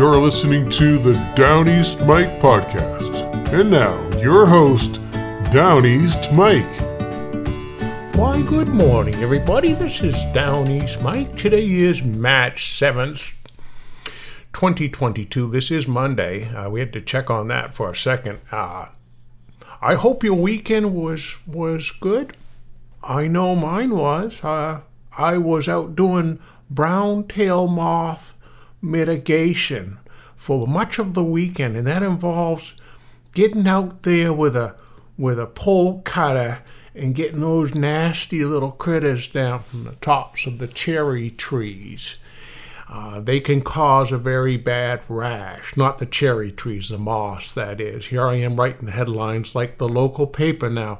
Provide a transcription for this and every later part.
You're listening to the Down East Mike podcast. And now, your host, Down East Mike. Why, good morning, everybody. This is Down East Mike. Today is March 7th, 2022. This is Monday. Uh, we had to check on that for a second. Uh, I hope your weekend was was good. I know mine was. Uh, I was out doing brown tail moth mitigation for much of the weekend, and that involves getting out there with a with a pole cutter and getting those nasty little critters down from the tops of the cherry trees. Uh, they can cause a very bad rash. Not the cherry trees, the moss, that is. Here I am writing headlines like the local paper now.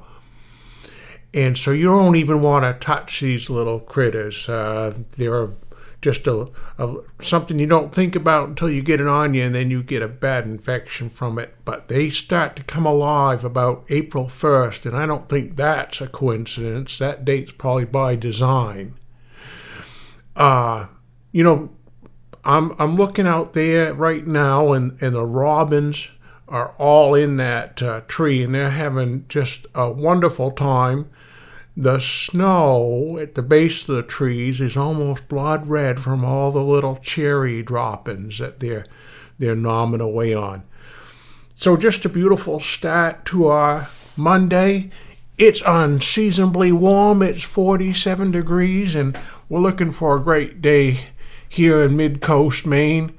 And so you don't even want to touch these little critters. Uh, they're just a, a, something you don't think about until you get it on you, and then you get a bad infection from it. But they start to come alive about April 1st, and I don't think that's a coincidence. That date's probably by design. Uh, you know, I'm I'm looking out there right now, and and the robins are all in that uh, tree, and they're having just a wonderful time. The snow at the base of the trees is almost blood red from all the little cherry droppings that they're they're gnawing away on. So just a beautiful start to our Monday. It's unseasonably warm. It's 47 degrees, and we're looking for a great day here in Mid Coast, Maine,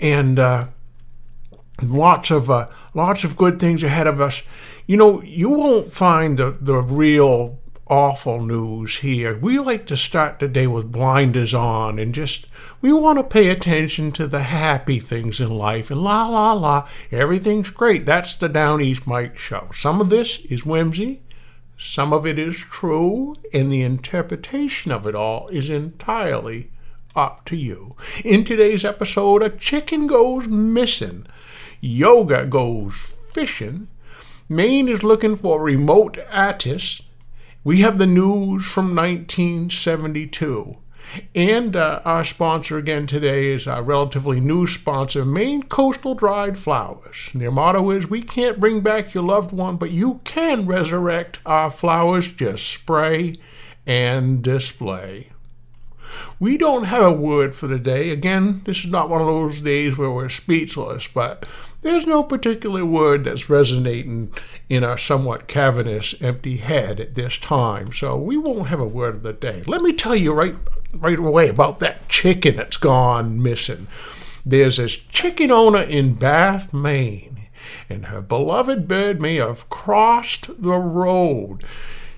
and uh, lots of uh, lots of good things ahead of us. You know, you won't find the the real awful news here. We like to start the day with blinders on and just we want to pay attention to the happy things in life and la la la, everything's great. That's the Down East Mike show. Some of this is whimsy, some of it is true, and the interpretation of it all is entirely up to you. In today's episode, a chicken goes missing, yoga goes fishing, Maine is looking for remote artists, we have the news from 1972. And uh, our sponsor again today is our relatively new sponsor, Maine Coastal Dried Flowers. And their motto is We can't bring back your loved one, but you can resurrect our flowers. Just spray and display. We don't have a word for the day. Again, this is not one of those days where we're speechless, but there's no particular word that's resonating in our somewhat cavernous, empty head at this time, so we won't have a word of the day. Let me tell you right, right away about that chicken that's gone missing. There's this chicken owner in Bath, Maine, and her beloved bird may have crossed the road.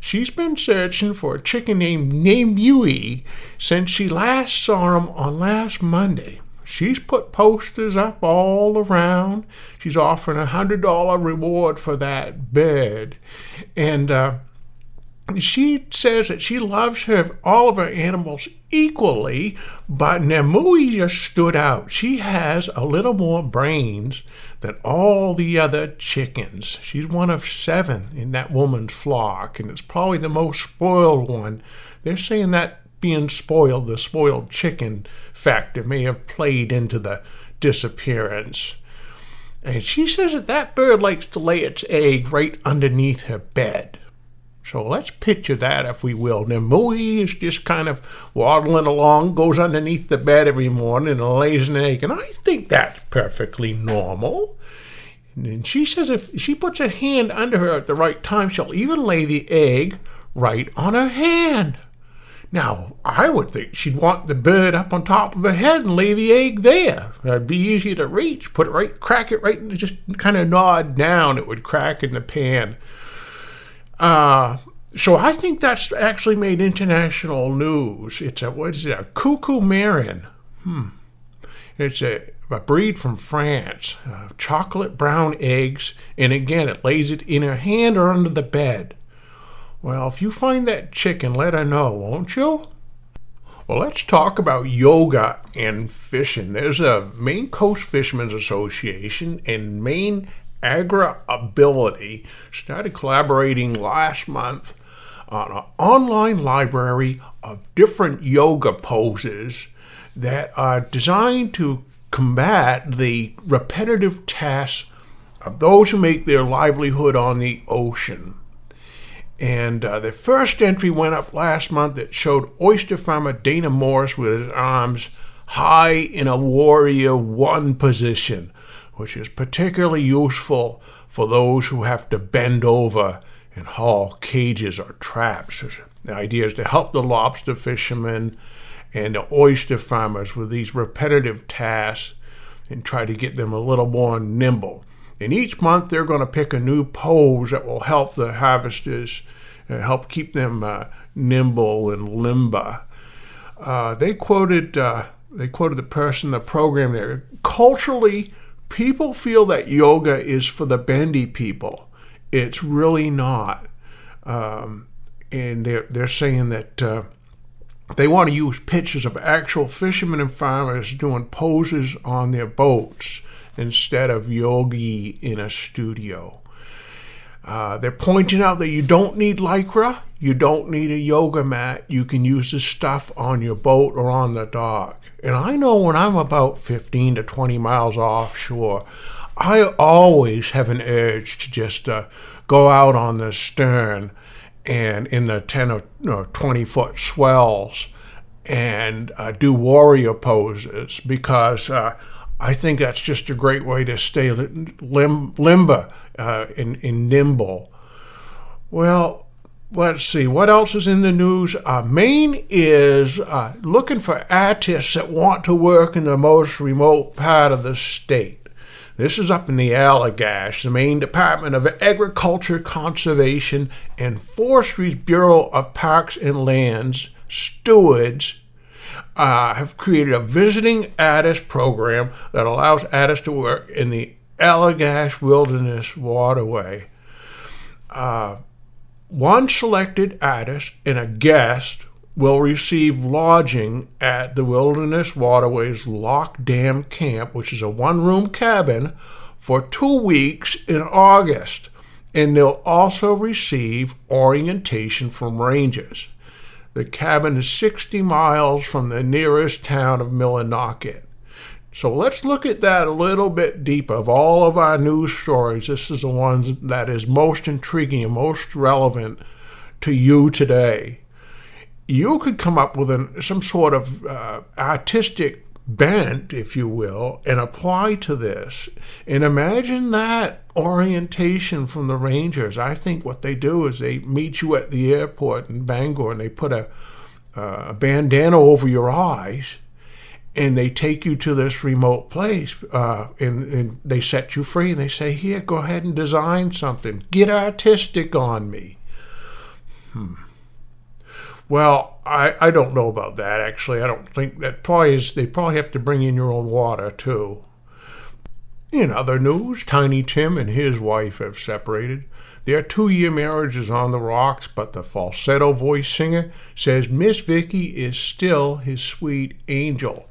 She's been searching for a chicken named Namui since she last saw him on last Monday. She's put posters up all around. She's offering a hundred dollar reward for that bird, and uh, she says that she loves her all of her animals equally, but Namui just stood out. She has a little more brains than all the other chickens. She's one of seven in that woman's flock, and it's probably the most spoiled one. They're saying that being spoiled, the spoiled chicken factor may have played into the disappearance. And she says that that bird likes to lay its egg right underneath her bed. So let's picture that, if we will. Namui is just kind of waddling along, goes underneath the bed every morning and lays an egg. And I think that's perfectly normal. And she says if she puts her hand under her at the right time, she'll even lay the egg right on her hand. Now, I would think she'd want the bird up on top of her head and lay the egg there. It'd be easier to reach. Put it right, crack it right, and just kind of nod down. It would crack in the pan. Uh, so I think that's actually made international news. It's a what is it? A cuckoo Marans. Hmm. It's a, a breed from France. Uh, chocolate brown eggs, and again, it lays it in her hand or under the bed. Well, if you find that chicken, let her know, won't you? Well, let's talk about yoga and fishing. There's a Maine Coast Fishermen's Association and Maine Agri Ability started collaborating last month on an online library of different yoga poses that are designed to combat the repetitive tasks of those who make their livelihood on the ocean. And uh, the first entry went up last month that showed oyster farmer Dana Morris with his arms high in a warrior one position, which is particularly useful for those who have to bend over and haul cages or traps. The idea is to help the lobster fishermen and the oyster farmers with these repetitive tasks and try to get them a little more nimble. And each month they're going to pick a new pose that will help the harvesters, uh, help keep them uh, nimble and limber. Uh, they quoted uh, they quoted the person the program there. Culturally, people feel that yoga is for the bendy people. It's really not. Um, and they're they're saying that uh, they want to use pictures of actual fishermen and farmers doing poses on their boats instead of yogi in a studio. Uh, they're pointing out that you don't need lycra, you don't need a yoga mat. You can use this stuff on your boat or on the dock. And I know when I'm about 15 to 20 miles offshore, I always have an urge to just uh, go out on the stern and in the 10 or 20 foot swells and uh, do warrior poses because uh, I think that's just a great way to stay lim- limber uh, and, and, nimble. Well, let's see, what else is in the news? Uh, Maine is uh, looking for artists that want to work in the most remote part of the state. This is up in the Allagash, the Maine Department of Agriculture, Conservation, and Forestry's Bureau of Parks and Lands stewards uh, have created a visiting artist program that allows artists to work in the Allagash Wilderness Waterway. Uh, one selected artist and a guest will receive lodging at the Wilderness Waterways Lock Dam Camp, which is a one room cabin, for two weeks in August. And they'll also receive orientation from rangers. The cabin is 60 miles from the nearest town of Millinocket. So let's look at that a little bit deeper. Of all of our news stories, this is the one that is most intriguing and most relevant to you today you could come up with an, some sort of uh, artistic bent, if you will, and apply to this. And imagine that orientation from the Rangers. I think what they do is they meet you at the airport in Bangor and they put a, uh, a bandana over your eyes and they take you to this remote place uh, and, and they set you free and they say, Here, go ahead and design something. Get artistic on me. Hmm. Well, I, I don't know about that actually. I don't think that probably is they probably have to bring in your own water too. In other news, Tiny Tim and his wife have separated. Their two year marriage is on the rocks, but the falsetto voice singer says Miss Vicky is still his sweet angel.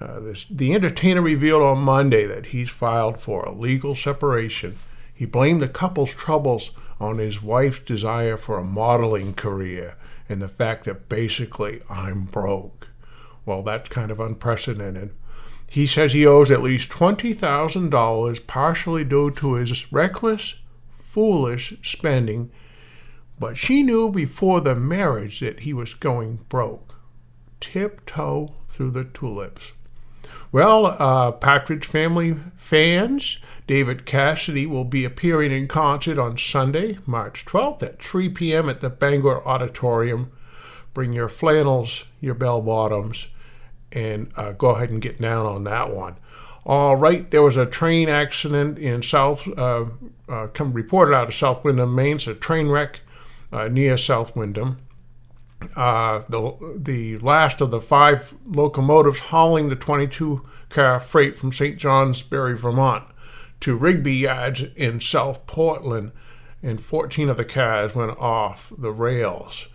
Uh, this, the entertainer revealed on Monday that he's filed for a legal separation. He blamed the couple's troubles on his wife's desire for a modeling career and the fact that basically I'm broke. Well, that's kind of unprecedented. He says he owes at least $20,000, partially due to his reckless, foolish spending, but she knew before the marriage that he was going broke. Tiptoe through the tulips. Well, uh, Partridge Family fans, David Cassidy will be appearing in concert on Sunday, March 12th at 3 p.m. at the Bangor Auditorium. Bring your flannels, your bell bottoms, and uh, go ahead and get down on that one. All right, there was a train accident in South, uh, uh come reported out of South Windham, Maine. It's a train wreck uh, near South Windham. Uh, the, the last of the five locomotives hauling the 22 car freight from St. Johnsbury, Vermont to Rigby Yards in South Portland, and 14 of the cars went off the rails.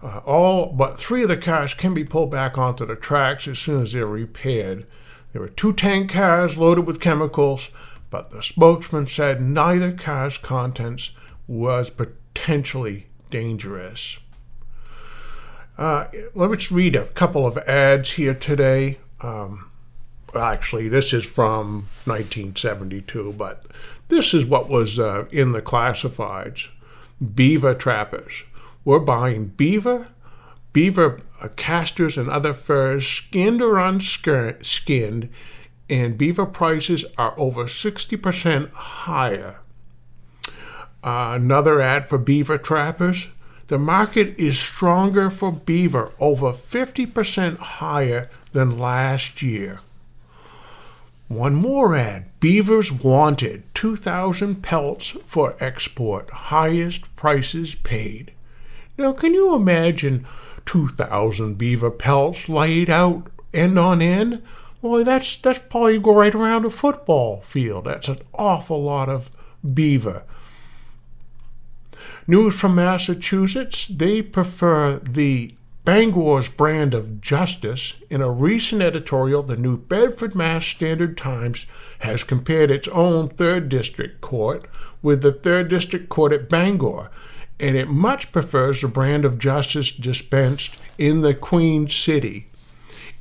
Uh, all but three of the cars can be pulled back onto the tracks as soon as they're repaired. There were two tank cars loaded with chemicals, but the spokesman said neither car's contents was potentially dangerous. Uh, let me just read a couple of ads here today. Um, actually, this is from 1972, but this is what was uh, in the classifieds. Beaver trappers. We're buying beaver, beaver uh, castors, and other furs, skinned or unskinned, and beaver prices are over 60% higher. Uh, another ad for beaver trappers. The market is stronger for beaver, over 50% higher than last year. One more ad Beavers wanted 2,000 pelts for export, highest prices paid. Now, can you imagine 2,000 beaver pelts laid out end on end? Well, that's, that's probably go right around a football field. That's an awful lot of beaver. News from Massachusetts, they prefer the Bangor's brand of justice. In a recent editorial, the New Bedford Mass Standard Times has compared its own 3rd District Court with the 3rd District Court at Bangor, and it much prefers the brand of justice dispensed in the Queen City.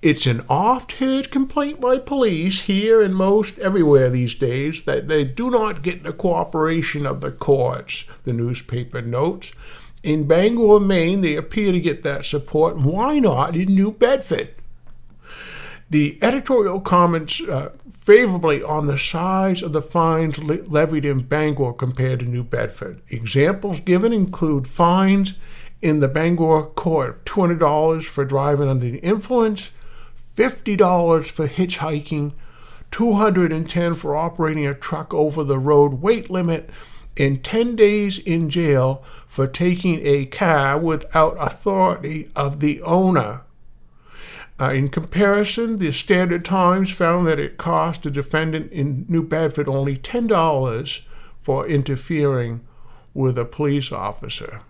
It's an oft heard complaint by police here and most everywhere these days that they do not get the cooperation of the courts, the newspaper notes. In Bangor, Maine, they appear to get that support. Why not in New Bedford? The editorial comments uh, favorably on the size of the fines le- levied in Bangor compared to New Bedford. Examples given include fines in the Bangor court of $200 for driving under the influence, $50 for hitchhiking, 210 for operating a truck over the road weight limit, and 10 days in jail for taking a car without authority of the owner. Uh, in comparison, the Standard Times found that it cost a defendant in New Bedford only $10 for interfering with a police officer.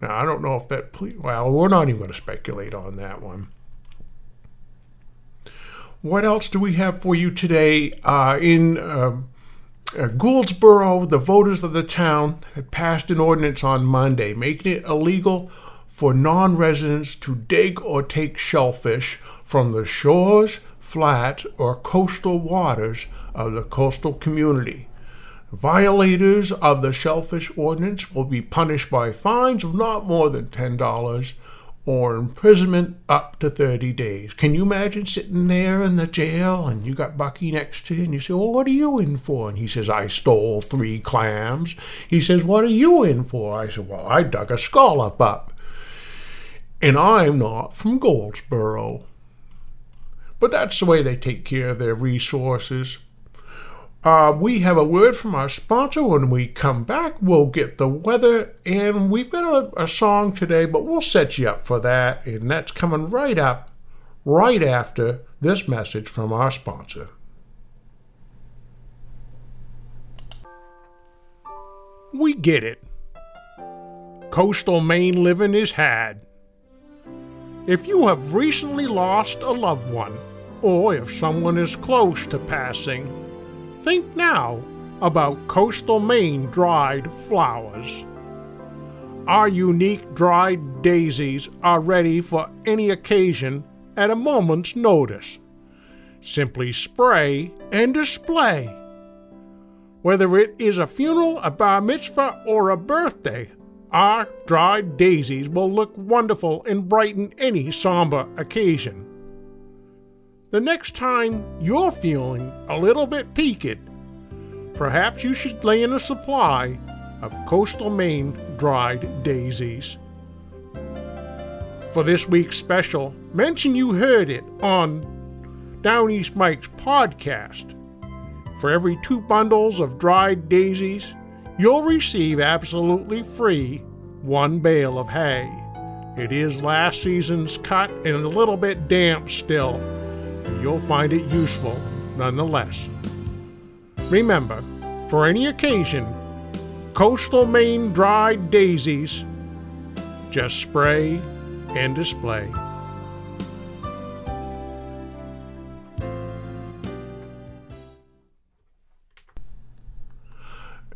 Now, I don't know if that, ple- well, we're not even going to speculate on that one. What else do we have for you today? Uh, in uh, uh, Gouldsboro, the voters of the town had passed an ordinance on Monday making it illegal for non residents to dig or take shellfish from the shores, flats, or coastal waters of the coastal community. Violators of the shellfish ordinance will be punished by fines of not more than $10 or imprisonment up to 30 days. Can you imagine sitting there in the jail and you got Bucky next to you and you say, Well, what are you in for? And he says, I stole three clams. He says, What are you in for? I said, Well, I dug a scallop up. And I'm not from Gouldsboro. But that's the way they take care of their resources. Uh, we have a word from our sponsor. When we come back, we'll get the weather, and we've got a, a, song today, but we'll set you up for that, and that's coming right up, right after this message from our sponsor. We get it. Coastal Maine living is had. If you have recently lost a loved one, or if someone is close to passing, Think now about coastal Maine dried flowers. Our unique dried daisies are ready for any occasion at a moment's notice. Simply spray and display. Whether it is a funeral, a bar mitzvah, or a birthday, our dried daisies will look wonderful and brighten any somber occasion. The next time you're feeling a little bit peaked, perhaps you should lay in a supply of coastal Maine dried daisies. For this week's special, mention you heard it on Down East Mike's podcast. For every two bundles of dried daisies, you'll receive absolutely free one bale of hay. It is last season's cut and a little bit damp still you'll find it useful nonetheless. Remember, for any occasion, coastal Maine dried daisies, just spray and display.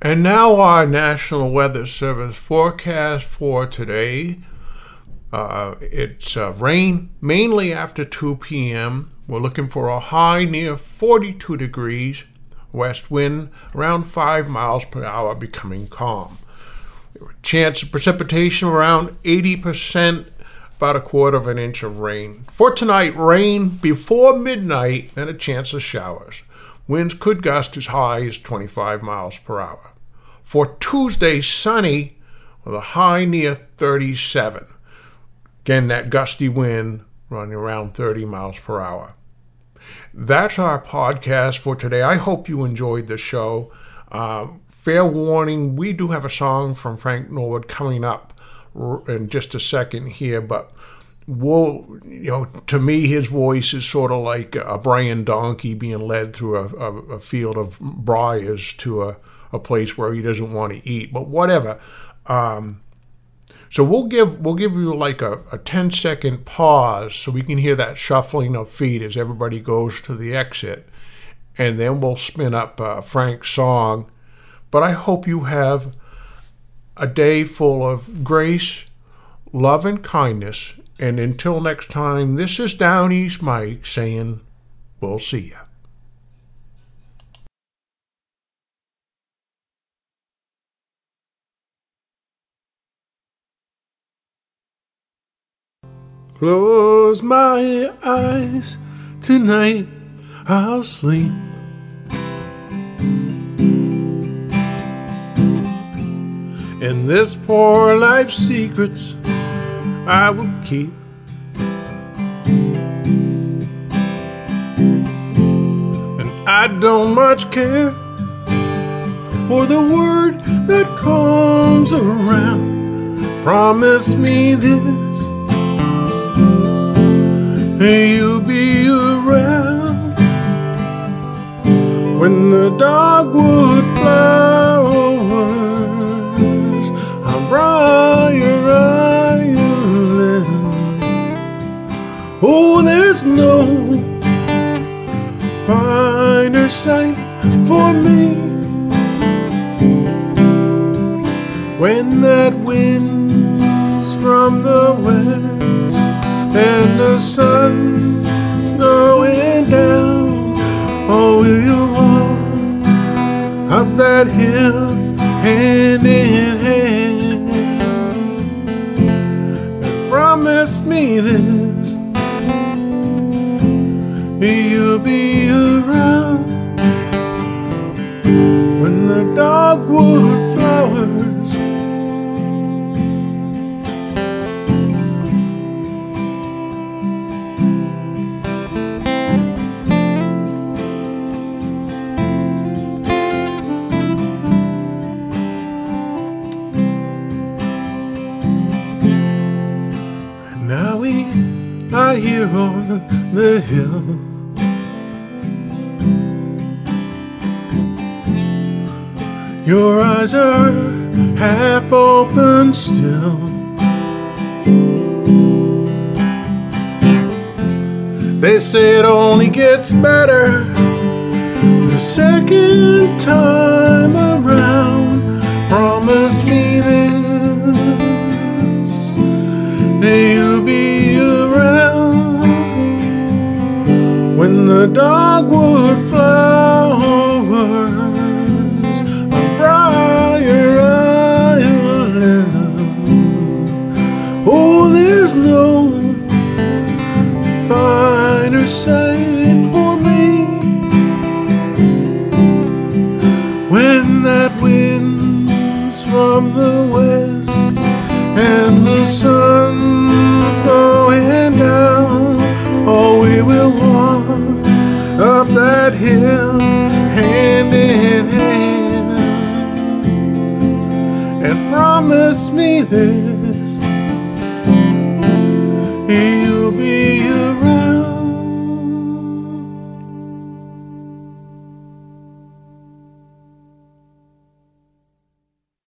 And now, our National Weather Service forecast for today Uh, it's uh, rain mainly after 2 p.m. We're looking for a high near 42 degrees, west wind around 5 miles per hour, becoming calm. Chance of precipitation around 80%, about a quarter of an inch of rain. For tonight, rain before midnight and a chance of showers. Winds could gust as high as 25 miles per hour. For Tuesday, sunny with a high near 37. Again, that gusty wind running around 30 miles per hour. That's our podcast for today. I hope you enjoyed the show. Uh, fair warning, we do have a song from Frank Norwood coming up in just a second here, but we'll, you know, to me, his voice is sort of like a Brian Donkey being led through a, a, a field of briars to a, a place where he doesn't want to eat, but whatever. Um, so we'll give we'll give you like a, a 10 second pause so we can hear that shuffling of feet as everybody goes to the exit. And then we'll spin up uh, Frank's song. But I hope you have a day full of grace, love, and kindness. And until next time, this is Down East Mike saying, We'll see you. Close my eyes tonight, I'll sleep. And this poor life's secrets I will keep. And I don't much care for the word that comes around. Promise me this you'll be around when the dogwood flowers on Briar Island. Oh, there's no finer sight for me when that wind's that hill hand still. They say it only gets better the second time around. Promise me this. You'll be around when the dogwood flowers finer